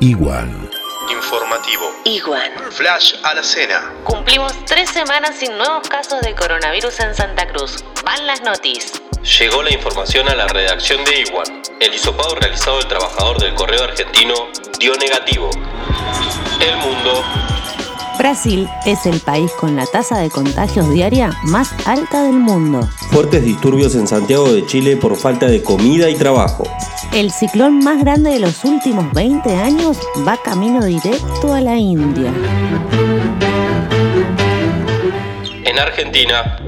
Igual. Informativo. Igual. Flash a la cena. Cumplimos tres semanas sin nuevos casos de coronavirus en Santa Cruz. Van las noticias. Llegó la información a la redacción de Iguan. El hisopado realizado del trabajador del correo argentino dio negativo. El mundo. Brasil es el país con la tasa de contagios diaria más alta del mundo. Fuertes disturbios en Santiago de Chile por falta de comida y trabajo. El ciclón más grande de los últimos 20 años va camino directo a la India. En Argentina,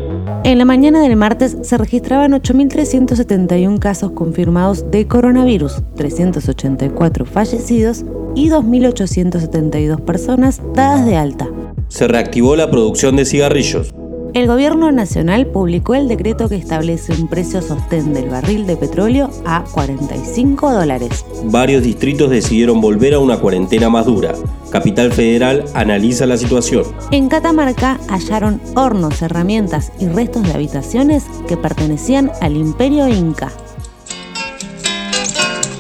En la mañana del martes se registraban 8.371 casos confirmados de coronavirus, 384 fallecidos y 2.872 personas dadas de alta. Se reactivó la producción de cigarrillos. El gobierno nacional publicó el decreto que establece un precio sostén del barril de petróleo a 45 dólares. Varios distritos decidieron volver a una cuarentena más dura. Capital Federal analiza la situación. En Catamarca hallaron hornos, herramientas y restos de habitaciones que pertenecían al imperio inca.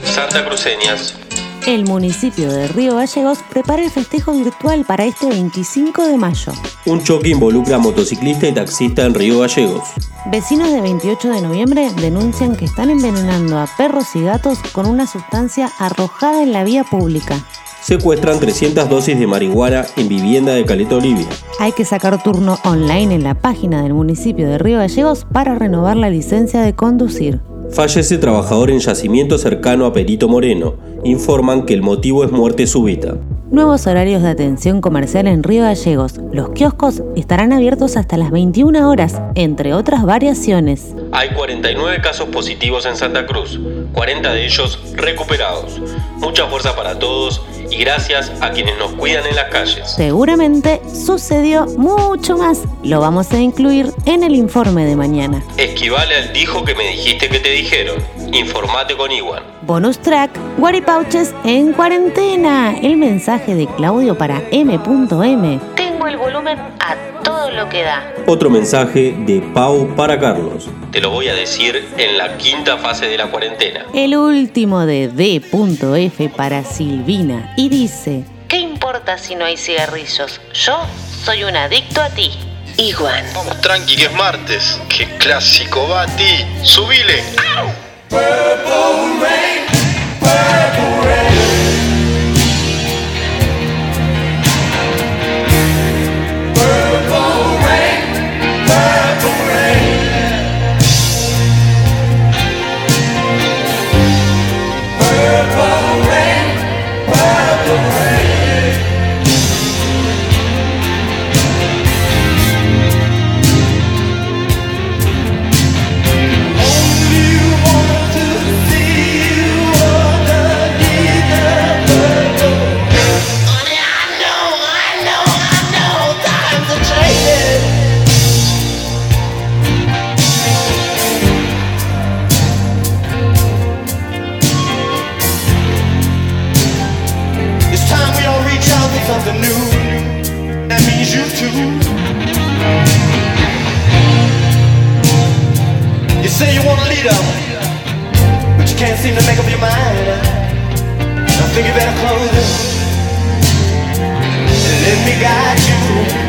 Santa Cruceñas. El municipio de Río Gallegos prepara el festejo virtual para este 25 de mayo. Un choque involucra a motociclista y taxista en Río Gallegos. Vecinos de 28 de noviembre denuncian que están envenenando a perros y gatos con una sustancia arrojada en la vía pública. Secuestran 300 dosis de marihuana en vivienda de Caleta Olivia. Hay que sacar turno online en la página del municipio de Río Gallegos para renovar la licencia de conducir. Fallece trabajador en yacimiento cercano a Perito Moreno. Informan que el motivo es muerte súbita. Nuevos horarios de atención comercial en Río Gallegos. Los kioscos estarán abiertos hasta las 21 horas, entre otras variaciones. Hay 49 casos positivos en Santa Cruz, 40 de ellos recuperados. Mucha fuerza para todos y gracias a quienes nos cuidan en las calles. Seguramente sucedió mucho más. Lo vamos a incluir en el informe de mañana. Esquivale al dijo que me dijiste que te dijeron. Informate con Iwan. Bonus track, Guaripauches en cuarentena. El mensaje de Claudio para M.M. El volumen a todo lo que da. Otro mensaje de Pau para Carlos. Te lo voy a decir en la quinta fase de la cuarentena. El último de D.F. para Silvina. Y dice, ¿Qué importa si no hay cigarrillos? Yo soy un adicto a ti. Igual. Vamos tranqui que es martes. Qué clásico va a ti. Subile. It's That means you too. You say you want a leader, but you can't seem to make up your mind. I think you better close and let me guide you.